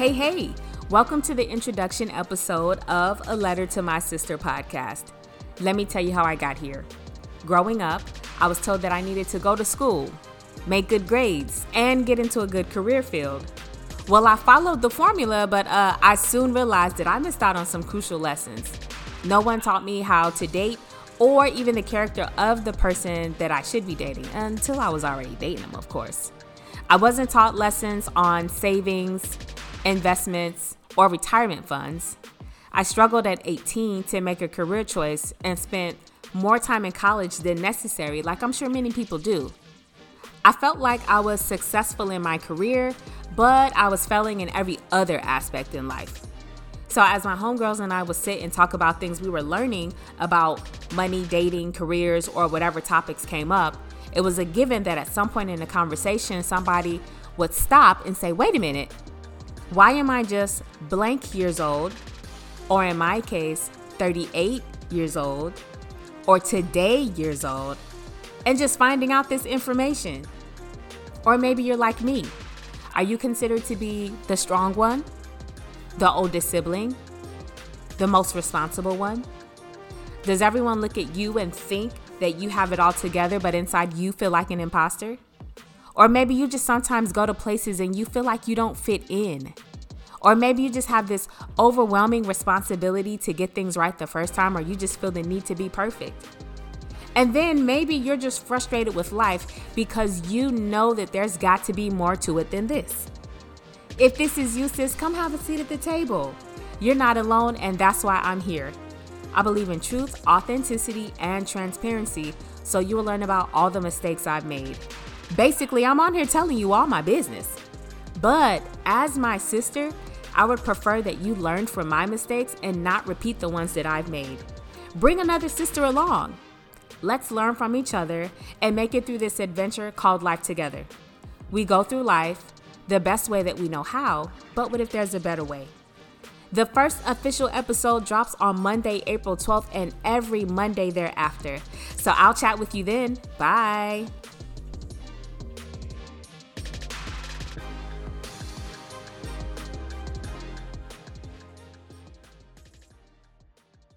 Hey, hey, welcome to the introduction episode of A Letter to My Sister podcast. Let me tell you how I got here. Growing up, I was told that I needed to go to school, make good grades, and get into a good career field. Well, I followed the formula, but uh, I soon realized that I missed out on some crucial lessons. No one taught me how to date or even the character of the person that I should be dating until I was already dating them, of course. I wasn't taught lessons on savings, investments, or retirement funds. I struggled at 18 to make a career choice and spent more time in college than necessary, like I'm sure many people do. I felt like I was successful in my career, but I was failing in every other aspect in life. So, as my homegirls and I would sit and talk about things we were learning about money, dating, careers, or whatever topics came up, it was a given that at some point in the conversation, somebody would stop and say, Wait a minute, why am I just blank years old, or in my case, 38 years old, or today years old, and just finding out this information? Or maybe you're like me. Are you considered to be the strong one, the oldest sibling, the most responsible one? Does everyone look at you and think that you have it all together, but inside you feel like an imposter? Or maybe you just sometimes go to places and you feel like you don't fit in. Or maybe you just have this overwhelming responsibility to get things right the first time, or you just feel the need to be perfect. And then maybe you're just frustrated with life because you know that there's got to be more to it than this. If this is you, sis, come have a seat at the table. You're not alone, and that's why I'm here. I believe in truth, authenticity, and transparency, so you will learn about all the mistakes I've made. Basically, I'm on here telling you all my business. But as my sister, I would prefer that you learn from my mistakes and not repeat the ones that I've made. Bring another sister along. Let's learn from each other and make it through this adventure called life together. We go through life the best way that we know how, but what if there's a better way? The first official episode drops on Monday, April 12th, and every Monday thereafter. So I'll chat with you then. Bye.